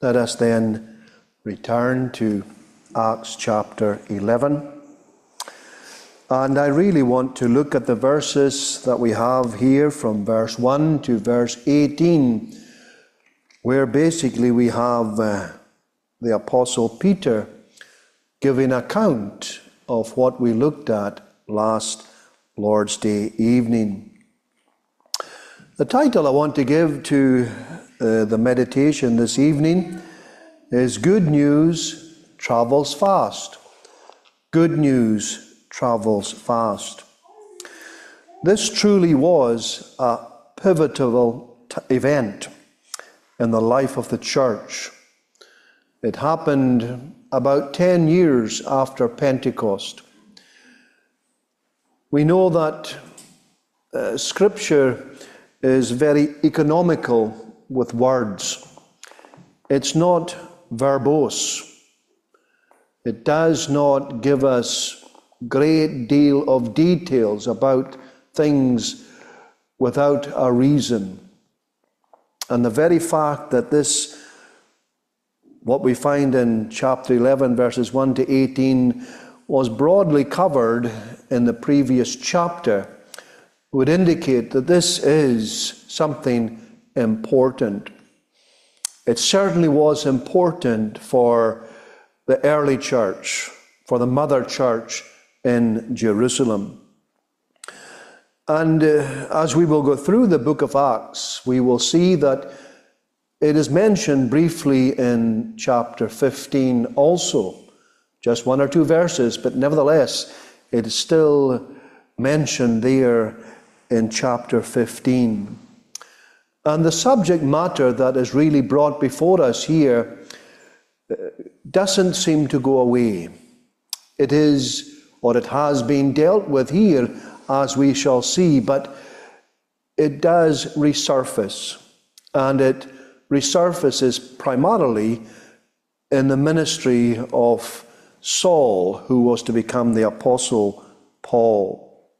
Let us then return to Acts chapter 11. And I really want to look at the verses that we have here from verse 1 to verse 18, where basically we have uh, the Apostle Peter giving account of what we looked at last Lord's Day evening. The title I want to give to uh, the meditation this evening is Good News Travels Fast. Good News travels fast. This truly was a pivotal t- event in the life of the church. It happened about 10 years after Pentecost. We know that uh, Scripture is very economical with words. It's not verbose. It does not give us great deal of details about things without a reason. And the very fact that this, what we find in chapter 11, verses 1 to 18, was broadly covered in the previous chapter, would indicate that this is something important. It certainly was important for the early church, for the mother church in Jerusalem. And uh, as we will go through the book of Acts, we will see that it is mentioned briefly in chapter 15 also, just one or two verses, but nevertheless, it is still mentioned there in chapter 15. And the subject matter that is really brought before us here uh, doesn't seem to go away. It is or it has been dealt with here, as we shall see, but it does resurface, and it resurfaces primarily in the ministry of Saul, who was to become the Apostle Paul.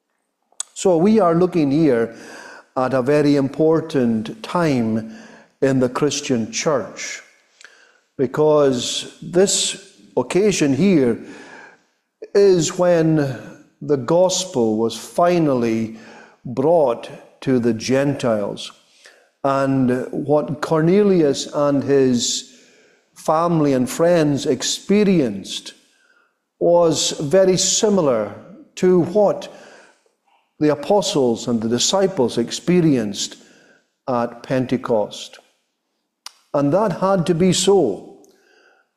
So we are looking here at a very important time in the Christian church because this occasion here is when the gospel was finally brought to the Gentiles. And what Cornelius and his family and friends experienced was very similar to what the apostles and the disciples experienced at Pentecost. And that had to be so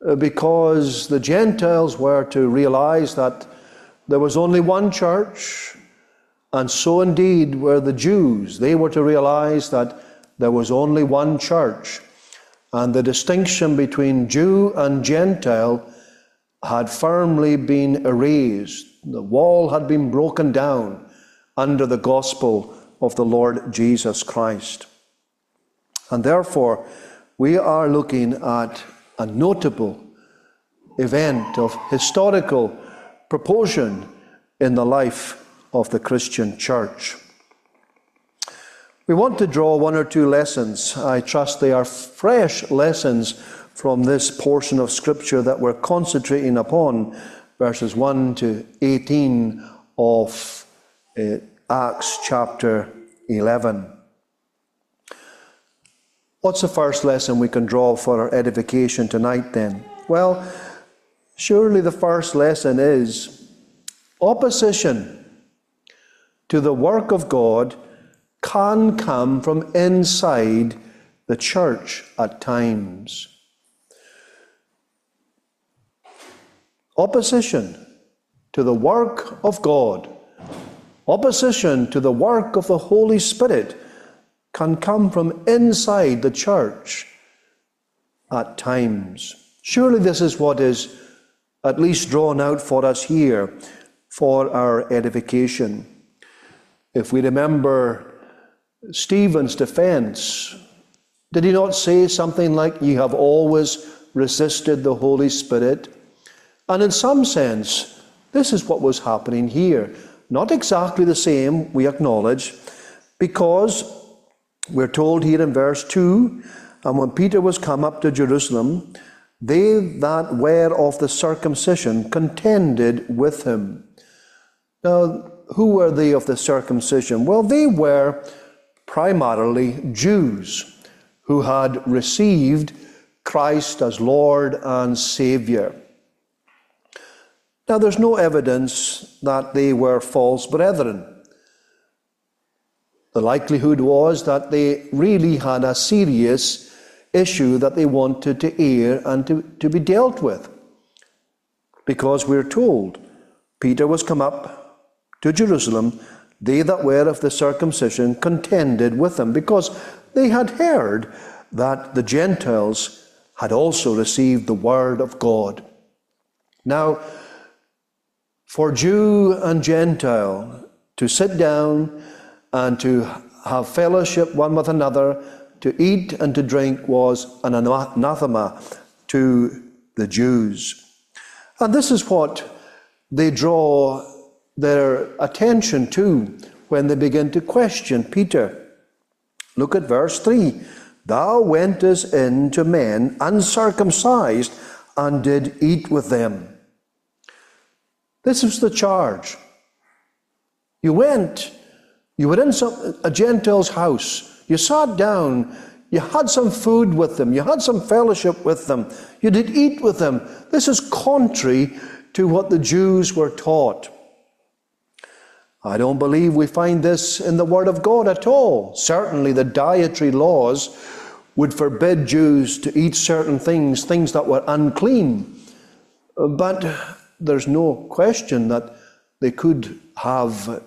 uh, because the Gentiles were to realize that there was only one church, and so indeed were the Jews. They were to realize that there was only one church, and the distinction between Jew and Gentile had firmly been erased. The wall had been broken down under the gospel of the Lord Jesus Christ. And therefore, we are looking at a notable event of historical proportion in the life of the Christian church. We want to draw one or two lessons. I trust they are fresh lessons from this portion of Scripture that we're concentrating upon, verses 1 to 18 of Uh, Acts chapter 11. What's the first lesson we can draw for our edification tonight then? Well, surely the first lesson is opposition to the work of God can come from inside the church at times. Opposition to the work of God, opposition to the work of the Holy Spirit can come from inside the church at times. Surely this is what is at least drawn out for us here for our edification. If we remember Stephen's defense, did he not say something like, You have always resisted the Holy Spirit? And in some sense, this is what was happening here. Not exactly the same, we acknowledge, because we're told here in verse 2 And when Peter was come up to Jerusalem, they that were of the circumcision contended with him. Now, who were they of the circumcision? Well, they were primarily Jews who had received Christ as Lord and Saviour. Now, there's no evidence that they were false brethren. The likelihood was that they really had a serious issue that they wanted to air and to, to be dealt with. Because we're told Peter was come up to Jerusalem, they that were of the circumcision contended with them, because they had heard that the Gentiles had also received the word of God. Now, for Jew and Gentile to sit down and to have fellowship one with another, to eat and to drink was an anathema to the Jews. And this is what they draw their attention to when they begin to question Peter. Look at verse 3 Thou wentest in to men uncircumcised and did eat with them. This was the charge. You went, you were in some, a Gentile's house, you sat down, you had some food with them, you had some fellowship with them, you did eat with them. This is contrary to what the Jews were taught. I don't believe we find this in the Word of God at all. Certainly, the dietary laws would forbid Jews to eat certain things, things that were unclean. But there's no question that they could have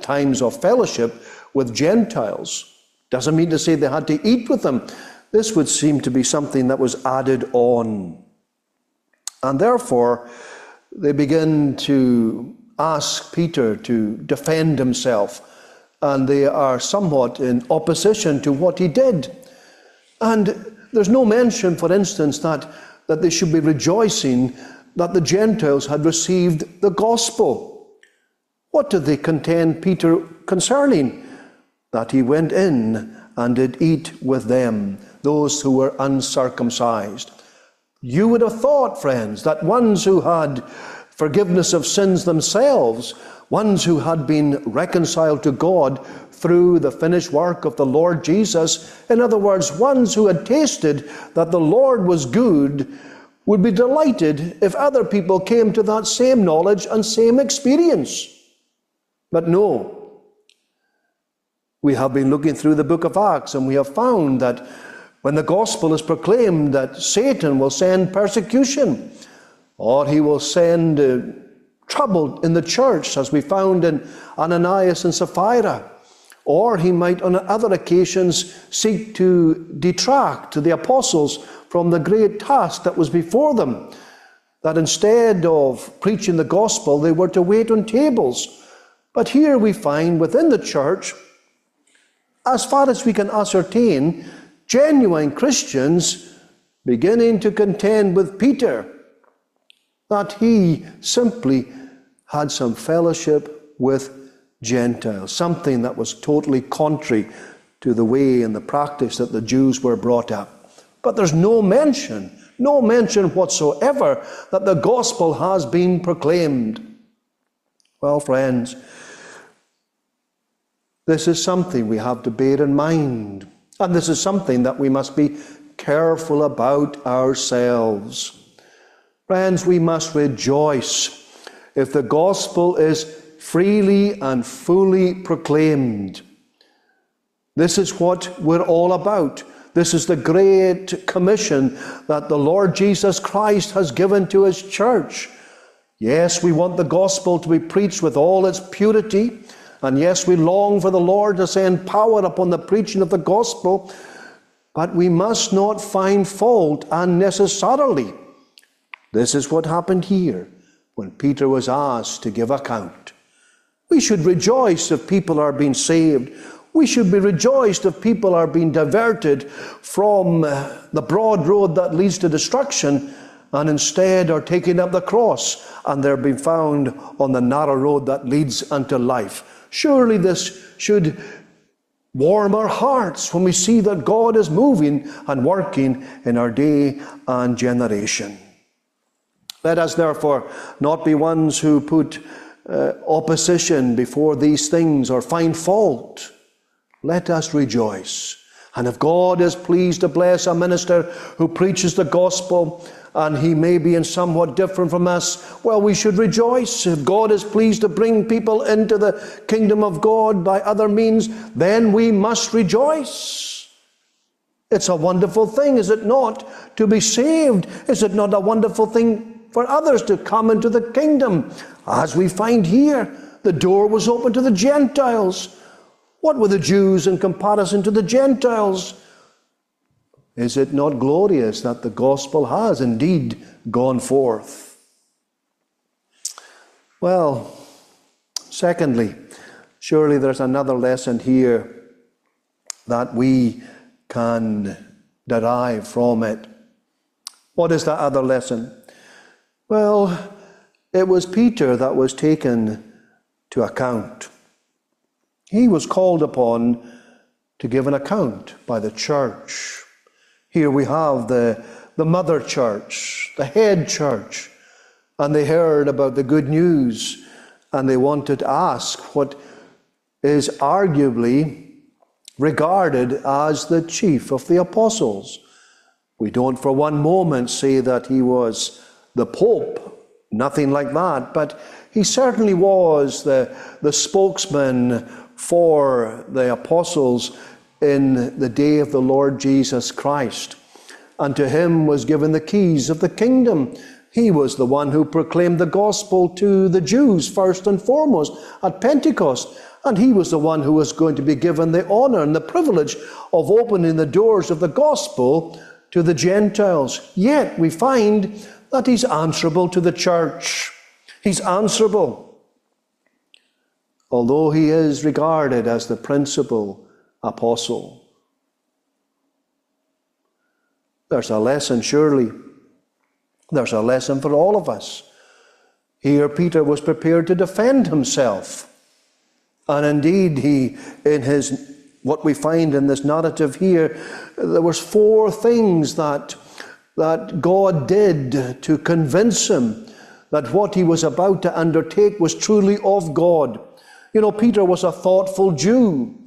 times of fellowship with Gentiles. Doesn't mean to say they had to eat with them. This would seem to be something that was added on. And therefore, they begin to ask Peter to defend himself, and they are somewhat in opposition to what he did. And there's no mention, for instance, that, that they should be rejoicing that the Gentiles had received the gospel. What did they contend Peter concerning? That he went in and did eat with them, those who were uncircumcised. You would have thought, friends, that ones who had forgiveness of sins themselves, ones who had been reconciled to God through the finished work of the Lord Jesus, in other words, ones who had tasted that the Lord was good, would be delighted if other people came to that same knowledge and same experience. But no. We have been looking through the book of Acts and we have found that when the gospel is proclaimed that Satan will send persecution or he will send uh, trouble in the church, as we found in Ananias and Sapphira. Or he might, on other occasions, seek to detract the apostles from the great task that was before them. That instead of preaching the gospel, they were to wait on tables. But here we find within the church, as far as we can ascertain, genuine Christians beginning to contend with Peter that he simply had some fellowship with Gentiles, something that was totally contrary to the way and the practice that the Jews were brought up. But there's no mention, no mention whatsoever that the gospel has been proclaimed. Well, friends, this is something we have to bear in mind. And this is something that we must be careful about ourselves. Friends, we must rejoice if the gospel is freely and fully proclaimed. This is what we're all about. This is the great commission that the Lord Jesus Christ has given to his church. Yes, we want the gospel to be preached with all its purity. And yes, we long for the Lord to send power upon the preaching of the gospel. But we must not find fault unnecessarily. This is what happened here when Peter was asked to give account. We should rejoice if people are being saved. We should be rejoiced if people are being diverted from uh, the broad road that leads to destruction and instead are taking up the cross and they're being found on the narrow road that leads unto life. Surely this should warm our hearts when we see that God is moving and working in our day and generation. Let us therefore not be ones who put uh, opposition before these things or find fault. Let us rejoice. And if God is pleased to bless a minister who preaches the gospel, and he may be in somewhat different from us, well, we should rejoice. If God is pleased to bring people into the kingdom of God by other means, then we must rejoice. It's a wonderful thing, is it not, to be saved? Is it not a wonderful thing for others to come into the kingdom. As we find here, the door was open to the Gentiles. What were the Jews in comparison to the Gentiles? Is it not glorious that the gospel has indeed gone forth? Well, secondly, surely there's another lesson here that we can derive from it. What is that other lesson? Well, it was Peter that was taken to account. He was called upon to give an account by the church. Here we have the, the mother church, the head church, and they heard about the good news and they wanted to ask what is arguably regarded as the chief of the apostles. We don't for one moment say that he was the Pope, nothing like that, but he certainly was the, the spokesman for the apostles in the day of the Lord Jesus Christ. And to him was given the keys of the kingdom. He was the one who proclaimed the gospel to the Jews first and foremost at Pentecost. And he was the one who was going to be given the honor and the privilege of opening the doors of the gospel to the Gentiles. Yet we find that he's answerable to the church. He's answerable. Although he is regarded as the principal apostle. There's a lesson, surely. There's a lesson for all of us. Here, Peter was prepared to defend himself. And indeed, he, in his, what we find in this narrative here, there was four things that that God did to convince him that what he was about to undertake was truly of God. You know, Peter was a thoughtful Jew,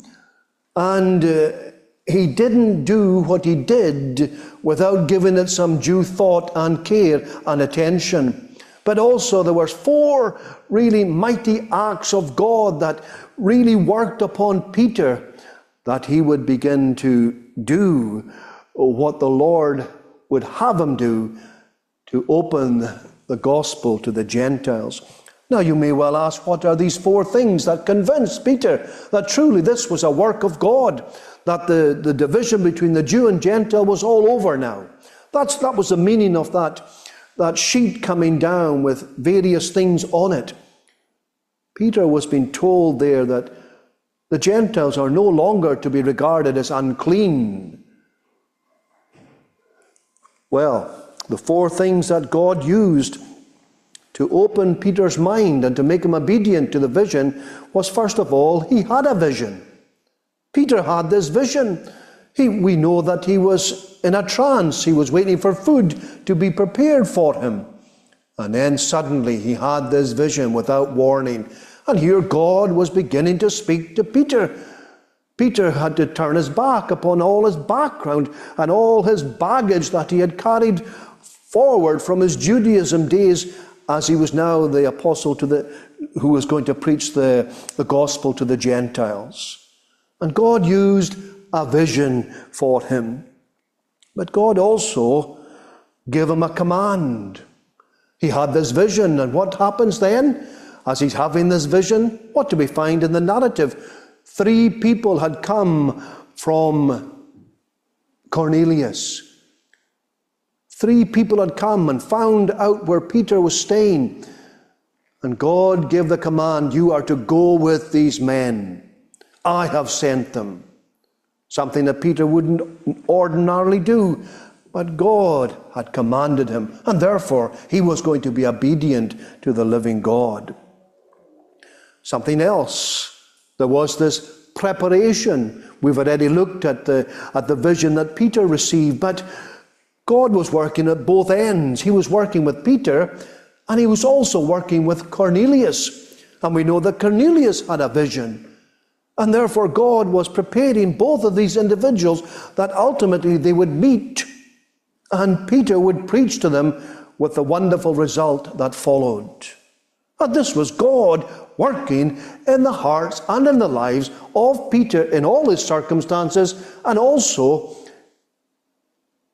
and uh, he didn't do what he did without giving it some due thought and care and attention. But also, there were four really mighty acts of God that really worked upon Peter that he would begin to do what the Lord would have him do to open the gospel to the Gentiles. Now, you may well ask, what are these four things that convinced Peter that truly this was a work of God, that the, the division between the Jew and Gentile was all over now? That's, that was the meaning of that, that sheet coming down with various things on it. Peter was being told there that the Gentiles are no longer to be regarded as unclean well, the four things that God used to open Peter's mind and to make him obedient to the vision was first of all, he had a vision. Peter had this vision. He, we know that he was in a trance, he was waiting for food to be prepared for him. And then suddenly he had this vision without warning. And here God was beginning to speak to Peter Peter had to turn his back upon all his background and all his baggage that he had carried forward from his Judaism days as he was now the apostle to the, who was going to preach the, the gospel to the Gentiles. And God used a vision for him. But God also gave him a command. He had this vision, and what happens then? As he's having this vision, what do we find in the narrative? Three people had come from Cornelius. Three people had come and found out where Peter was staying. And God gave the command you are to go with these men. I have sent them. Something that Peter wouldn't ordinarily do. But God had commanded him, and therefore he was going to be obedient to the living God. Something else there was this preparation. We've already looked at the, at the vision that Peter received, but God was working at both ends. He was working with Peter, and he was also working with Cornelius. And we know that Cornelius had a vision. And therefore, God was preparing both of these individuals that ultimately they would meet, and Peter would preach to them with the wonderful result that followed. But this was God working in the hearts and in the lives of Peter in all his circumstances, and also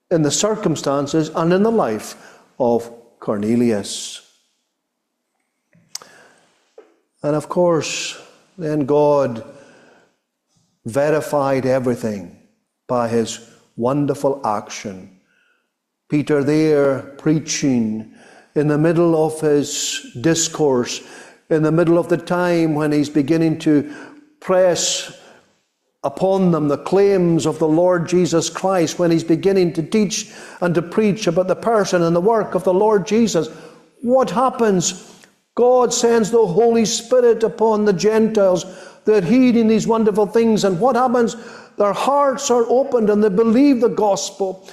in the circumstances and in the life of Cornelius. And of course, then God verified everything by his wonderful action. Peter there preaching in the middle of his discourse, in the middle of the time when he's beginning to press upon them the claims of the Lord Jesus Christ, when he's beginning to teach and to preach about the person and the work of the Lord Jesus, what happens? God sends the Holy Spirit upon the Gentiles. They're heeding these wonderful things, and what happens? Their hearts are opened and they believe the gospel.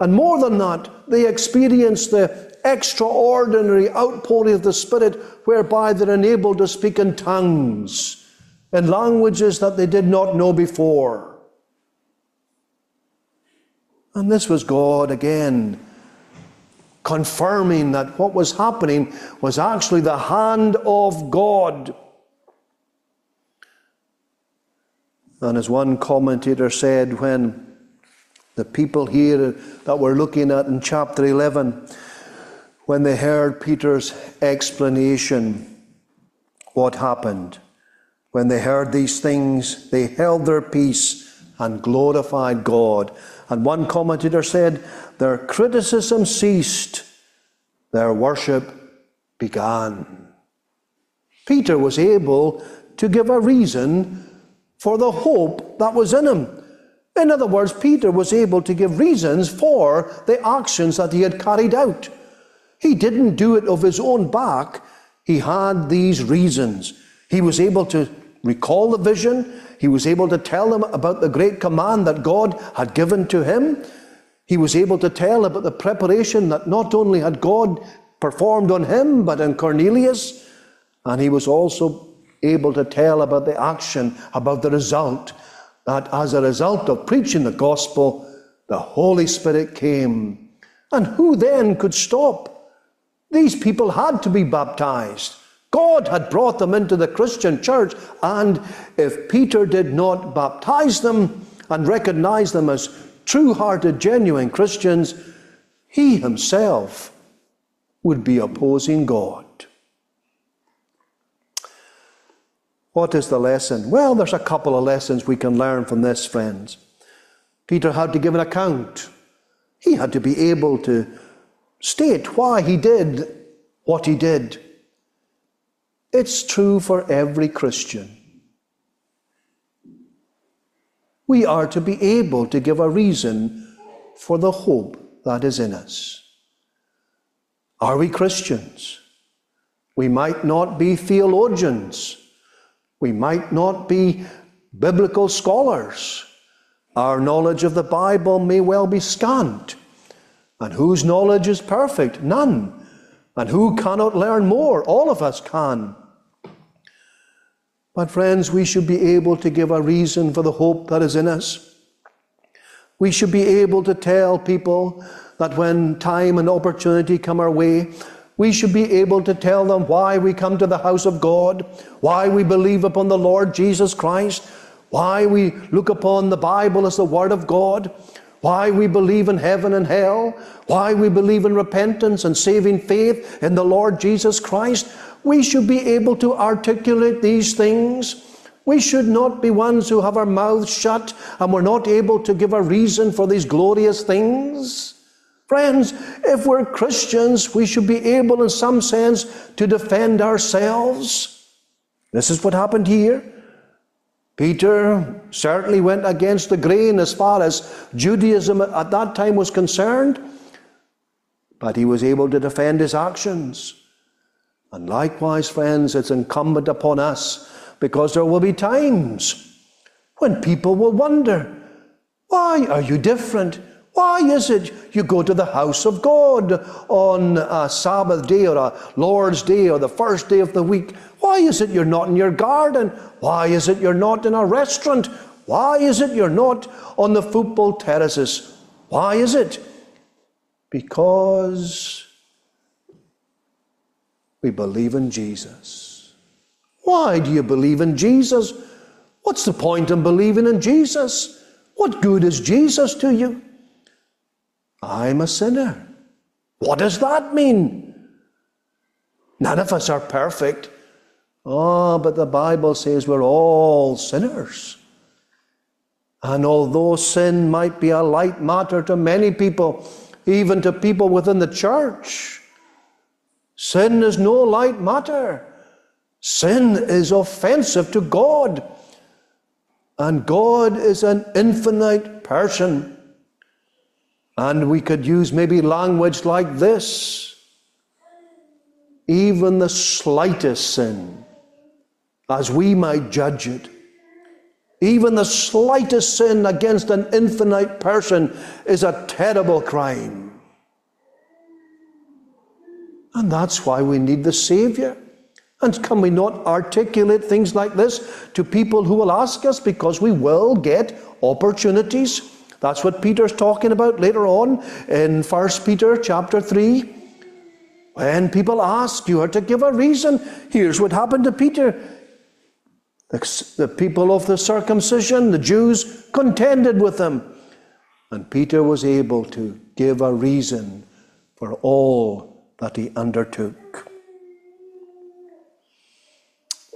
And more than that, they experience the extraordinary outpouring of the Spirit whereby they're enabled to speak in tongues, in languages that they did not know before. And this was God again confirming that what was happening was actually the hand of God. And as one commentator said, when the people here that we're looking at in chapter 11, when they heard Peter's explanation, what happened? When they heard these things, they held their peace and glorified God. And one commentator said, Their criticism ceased, their worship began. Peter was able to give a reason for the hope that was in him. In other words, Peter was able to give reasons for the actions that he had carried out. He didn't do it of his own back, he had these reasons. He was able to recall the vision, he was able to tell them about the great command that God had given to him. He was able to tell about the preparation that not only had God performed on him, but on Cornelius. And he was also able to tell about the action, about the result that as a result of preaching the gospel, the Holy Spirit came. And who then could stop? These people had to be baptized. God had brought them into the Christian church, and if Peter did not baptize them and recognize them as true hearted, genuine Christians, he himself would be opposing God. What is the lesson? Well, there's a couple of lessons we can learn from this, friends. Peter had to give an account. He had to be able to state why he did what he did. It's true for every Christian. We are to be able to give a reason for the hope that is in us. Are we Christians? We might not be theologians. We might not be biblical scholars. Our knowledge of the Bible may well be scant. And whose knowledge is perfect? None. And who cannot learn more? All of us can. But, friends, we should be able to give a reason for the hope that is in us. We should be able to tell people that when time and opportunity come our way, we should be able to tell them why we come to the house of God, why we believe upon the Lord Jesus Christ, why we look upon the Bible as the Word of God, why we believe in heaven and hell, why we believe in repentance and saving faith in the Lord Jesus Christ. We should be able to articulate these things. We should not be ones who have our mouths shut and we're not able to give a reason for these glorious things. Friends, if we're Christians, we should be able, in some sense, to defend ourselves. This is what happened here. Peter certainly went against the grain as far as Judaism at that time was concerned, but he was able to defend his actions. And likewise, friends, it's incumbent upon us because there will be times when people will wonder, why are you different? Why is it you go to the house of God on a Sabbath day or a Lord's day or the first day of the week? Why is it you're not in your garden? Why is it you're not in a restaurant? Why is it you're not on the football terraces? Why is it? Because we believe in Jesus. Why do you believe in Jesus? What's the point in believing in Jesus? What good is Jesus to you? I'm a sinner. What does that mean? None of us are perfect. Oh, but the Bible says we're all sinners. And although sin might be a light matter to many people, even to people within the church, sin is no light matter. Sin is offensive to God. And God is an infinite person. And we could use maybe language like this even the slightest sin, as we might judge it, even the slightest sin against an infinite person is a terrible crime. And that's why we need the Savior. And can we not articulate things like this to people who will ask us? Because we will get opportunities. That's what Peter's talking about later on in 1 Peter chapter 3. When people ask, you are to give a reason. Here's what happened to Peter. The, people of the circumcision, the Jews, contended with him. And Peter was able to give a reason for all that he undertook.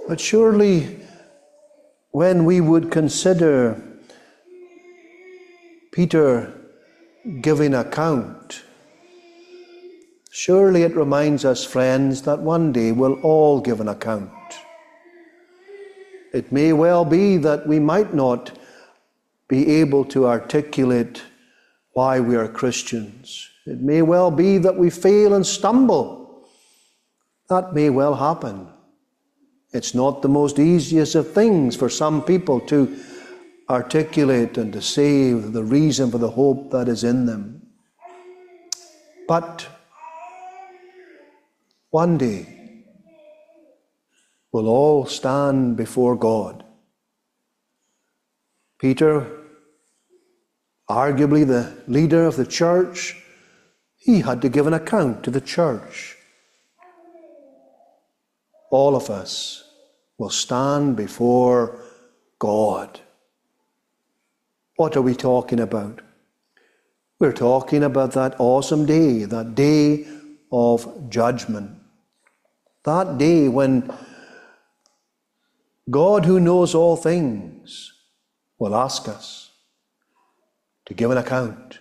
But surely, when we would consider Peter giving account, surely it reminds us, friends, that one day we'll all give an account. It may well be that we might not be able to articulate why we are Christians. It may well be that we fail and stumble. That may well happen. It's not the most easiest of things for some people to articulate and to say the reason for the hope that is in them. But one day we'll all stand before God. Peter, arguably the leader of the church, he had to give an account to the church all of us will stand before God. What are we talking about? We're talking about that awesome day, that day of judgment. That day when God, who knows all things, will ask us to give an account.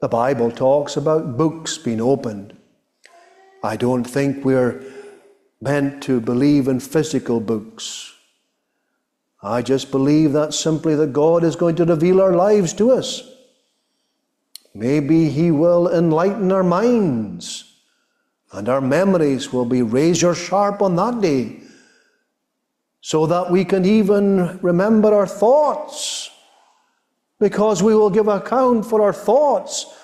The Bible talks about books being opened. I don't think we're meant to believe in physical books. I just believe that simply that God is going to reveal our lives to us. Maybe He will enlighten our minds and our memories will be razor sharp on that day so that we can even remember our thoughts because we will give account for our thoughts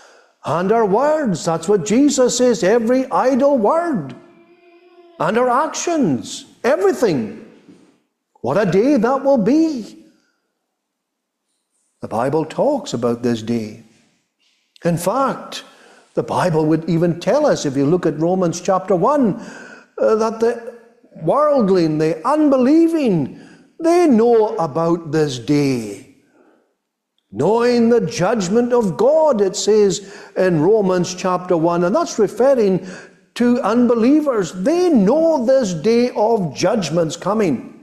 and our words. That's what Jesus says every idle word and our actions, everything. What a day that will be. The Bible talks about this day. In fact, the Bible would even tell us, if you look at Romans chapter 1, uh, that the worldling, the unbelieving, they know about this day. Knowing the judgment of God, it says in Romans chapter 1, and that's referring to unbelievers. They know this day of judgment's coming.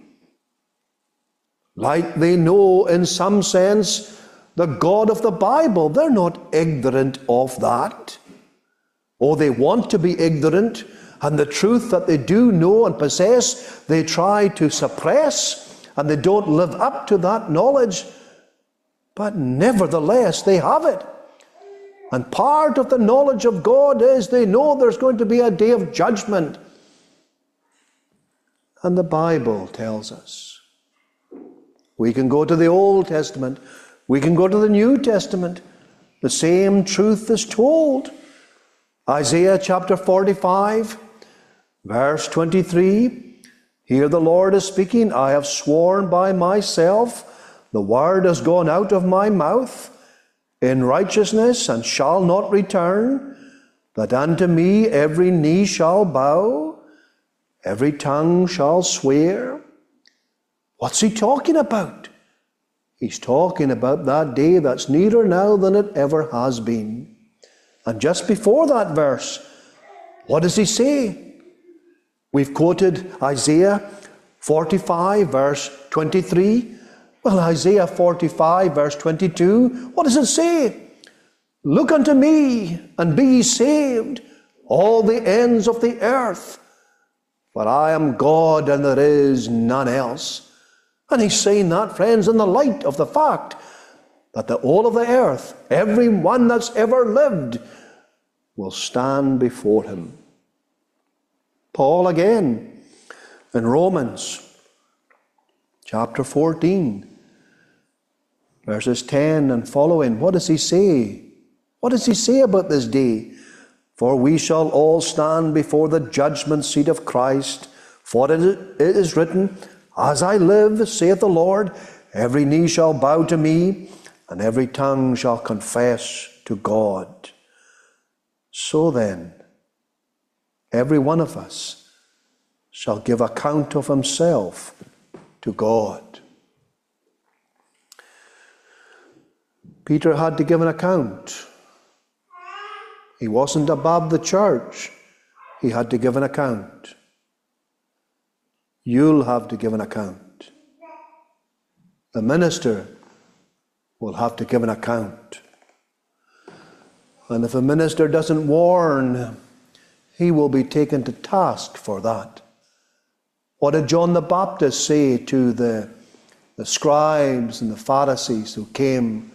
Like they know, in some sense, the God of the Bible. They're not ignorant of that. Or they want to be ignorant, and the truth that they do know and possess, they try to suppress, and they don't live up to that knowledge. But nevertheless, they have it. And part of the knowledge of God is they know there's going to be a day of judgment. And the Bible tells us We can go to the Old Testament. We can go to the New Testament. The same truth is told. Isaiah chapter 45, verse 23. Here the Lord is speaking I have sworn by myself, the word has gone out of my mouth in righteousness and shall not return, that unto me every knee shall bow, every tongue shall swear. What's he talking about? He's talking about that day that's nearer now than it ever has been. And just before that verse, what does he say? We've quoted Isaiah 45, verse 23. Well, Isaiah 45, verse 22, what does it say? Look unto me and be ye saved, all the ends of the earth, for I am God and there is none else. And he's saying that, friends, in the light of the fact that the all of the earth, every one that's ever lived, will stand before him. Paul again in Romans chapter 14, verses 10 and following, what does he say? What does he say about this day? For we shall all stand before the judgment seat of Christ. For it is written, as I live, saith the Lord, every knee shall bow to me, and every tongue shall confess to God. So then, every one of us shall give account of himself to God. Peter had to give an account. He wasn't above the church, he had to give an account you'll have to give an account. The minister will have to give an account. And if a minister doesn't warn, he will be taken to task for that. What did John the Baptist say to the, the scribes and the Pharisees who came?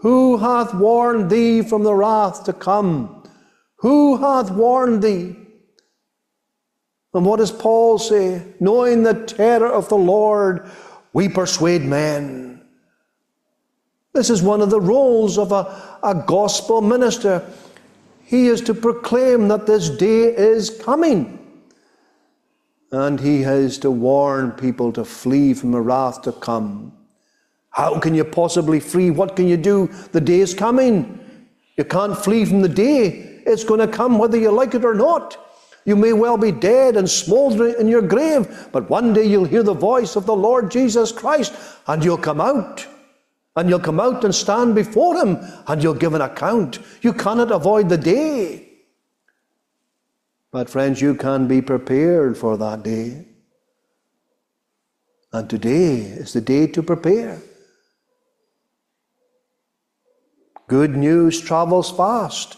Who hath warned thee from the wrath to come? Who hath warned thee? And what does Paul say? Knowing the terror of the Lord, we persuade men. This is one of the roles of a, a gospel minister. He is to proclaim that this day is coming. And he has to warn people to flee from the wrath to come. How can you possibly flee? What can you do? The day is coming. You can't flee from the day. It's going to come whether you like it or not. You may well be dead and smouldering in your grave, but one day you'll hear the voice of the Lord Jesus Christ and you'll come out. And you'll come out and stand before Him and you'll give an account. You cannot avoid the day. But, friends, you can be prepared for that day. And today is the day to prepare. Good news travels fast.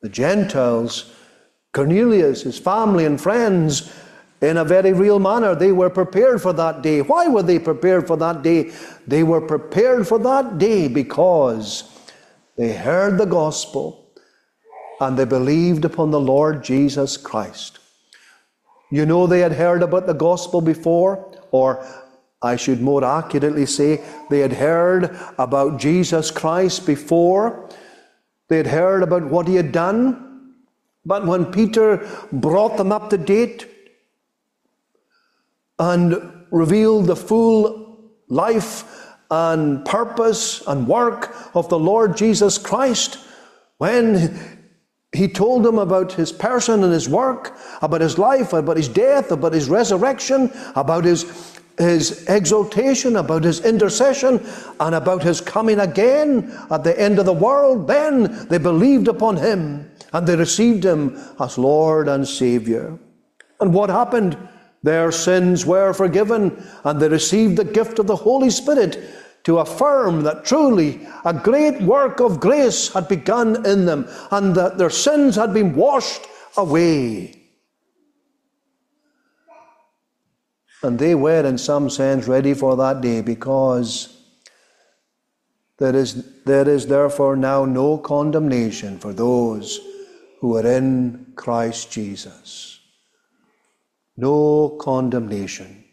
The Gentiles Cornelius, his family and friends, in a very real manner, they were prepared for that day. Why were they prepared for that day? They were prepared for that day because they heard the gospel and they believed upon the Lord Jesus Christ. You know, they had heard about the gospel before, or I should more accurately say, they had heard about Jesus Christ before. They had heard about what he had done. But when Peter brought them up to date and revealed the full life and purpose and work of the Lord Jesus Christ, when he told them about his person and his work, about his life, about his death, about his resurrection, about his, his exaltation, about his intercession, and about his coming again at the end of the world, then they believed upon him and they received him as Lord and Savior. And what happened? Their sins were forgiven, and they received the gift of the Holy Spirit to affirm that truly a great work of grace had begun in them, and that their sins had been washed away. And they were, in some sense, ready for that day because there is, there is therefore now no condemnation for those who are in Christ Jesus. No condemnation.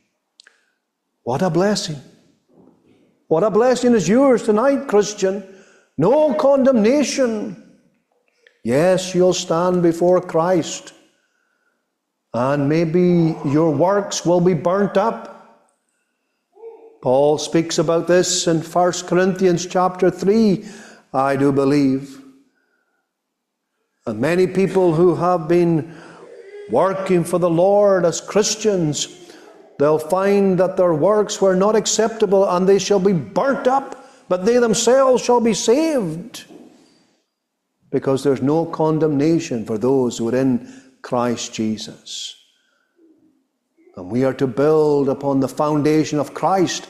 What a blessing. What a blessing is yours tonight, Christian. No condemnation. Yes, you'll stand before Christ. And maybe your works will be burnt up. Paul speaks about this in 1 Corinthians chapter 3, I do believe. And many people who have been working for the Lord as Christians, they'll find that their works were not acceptable and they shall be burnt up, but they themselves shall be saved. Because there's no condemnation for those who are in Christ Jesus. And we are to build upon the foundation of Christ.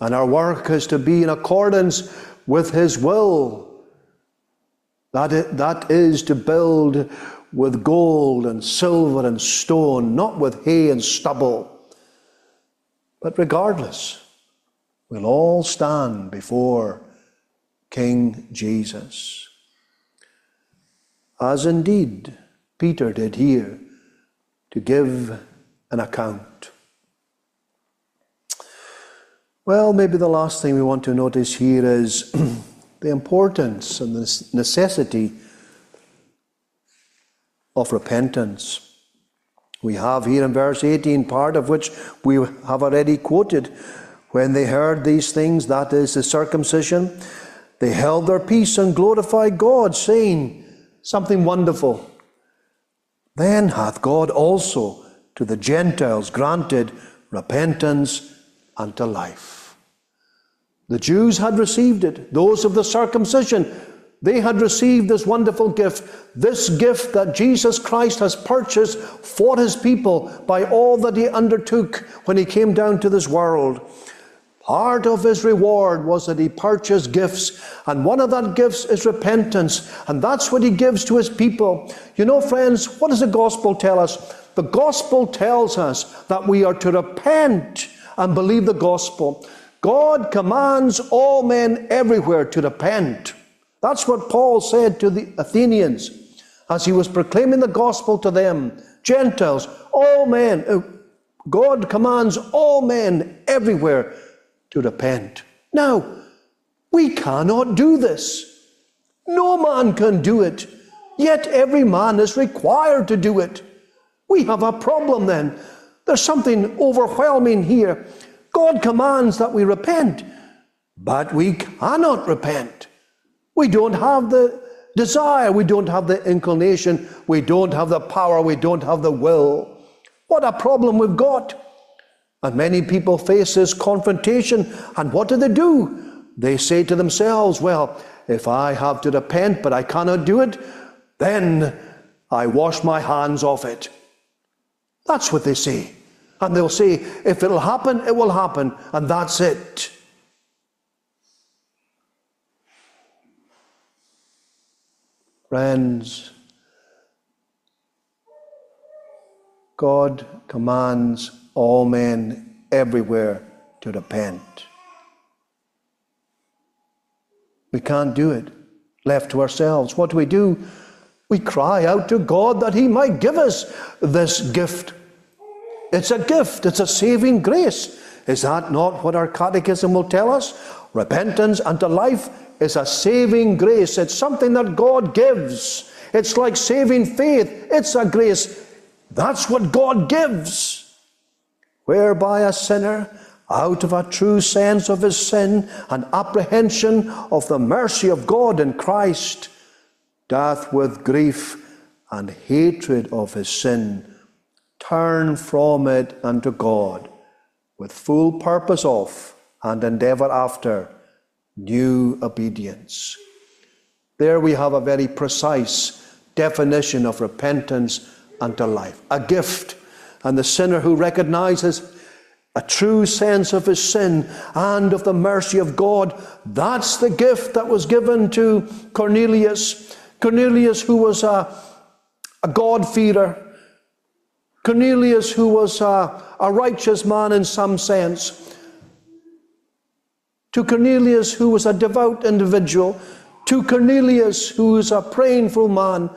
And our work is to be in accordance with His will. That that is to build with gold and silver and stone, not with hay and stubble. But regardless, we'll all stand before King Jesus. As indeed Peter did here, to give an account. Well, maybe the last thing we want to notice here is the importance and the necessity of repentance. We have here in verse 18, part of which we have already quoted. When they heard these things, that is the circumcision, they held their peace and glorified God, saying something wonderful. Then hath God also to the Gentiles granted repentance unto life. The Jews had received it, those of the circumcision, they had received this wonderful gift, this gift that Jesus Christ has purchased for his people by all that he undertook when he came down to this world. Part of his reward was that he purchased gifts, and one of that gifts is repentance, and that's what he gives to his people. You know, friends, what does the gospel tell us? The gospel tells us that we are to repent and believe the gospel. God commands all men everywhere to repent. That's what Paul said to the Athenians as he was proclaiming the gospel to them. Gentiles, all men, uh, God commands all men everywhere to repent. Now, we cannot do this. No man can do it. Yet every man is required to do it. We have a problem then. There's something overwhelming here. God commands that we repent, but we cannot repent. We don't have the desire, we don't have the inclination, we don't have the power, we don't have the will. What a problem we've got. And many people face this confrontation, and what do they do? They say to themselves, Well, if I have to repent, but I cannot do it, then I wash my hands off it. That's what they say. And they'll say, if it'll happen, it will happen, and that's it. Friends, God commands all men everywhere to repent. We can't do it left to ourselves. What do we do? We cry out to God that He might give us this gift. It's a gift, it's a saving grace. Is that not what our catechism will tell us? Repentance unto life is a saving grace. It's something that God gives. It's like saving faith. It's a grace. That's what God gives. Whereby a sinner, out of a true sense of his sin and apprehension of the mercy of God in Christ, doth with grief and hatred of his sin turn from it unto God with full purpose of and endeavour after new obedience. There we have a very precise definition of repentance unto life, a gift. And the sinner who recognizes a true sense of his sin and of the mercy of God, that's the gift that was given to Cornelius. Cornelius, who was a, a God-fearer, Cornelius, who was a, a righteous man in some sense, to Cornelius, who was a devout individual, to Cornelius, who was a prayerful man,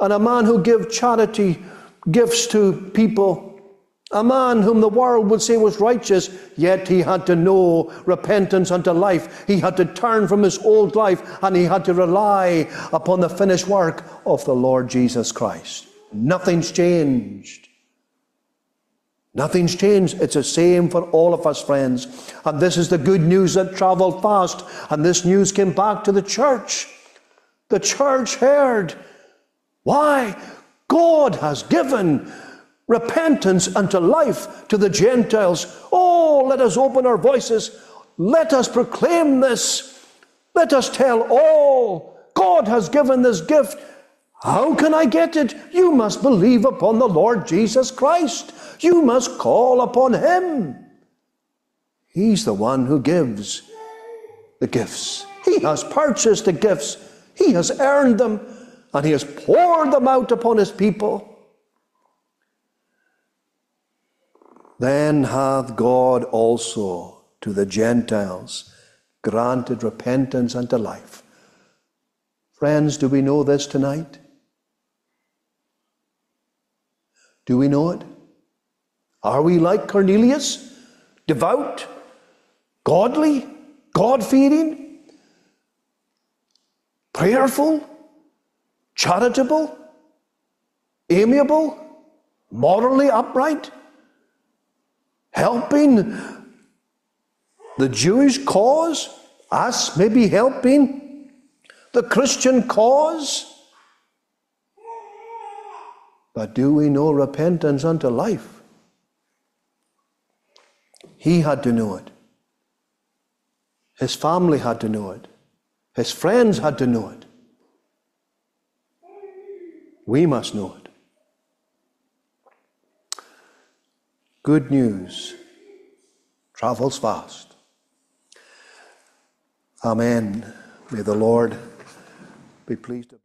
and a man who gave charity gifts to people, A man whom the world would say was righteous, yet he had to know repentance unto life. He had to turn from his old life and he had to rely upon the finished work of the Lord Jesus Christ. Nothing's changed. Nothing's changed. It's the same for all of us, friends. And this is the good news that traveled fast. And this news came back to the church. The church heard. Why? God has given repentance unto life to the Gentiles. Oh, let us open our voices. Let us proclaim this. Let us tell all. God has given this gift. How can I get it? You must believe upon the Lord Jesus Christ. You must call upon Him. He's the one who gives the gifts. He has purchased the gifts. He has earned them and He has poured them out upon His people. Then hath God also to the Gentiles granted repentance unto life. Friends, do we know this tonight? Do we know it? Are we like Cornelius? Devout? Godly? God fearing? Prayerful? Charitable? Amiable? Morally upright? helping the Jewish cause, us maybe helping the Christian cause. But do we know repentance unto life? He had to know it. His family had to know it. His friends had to know it. We must know it. Good news travels fast. Amen. May the Lord be pleased to.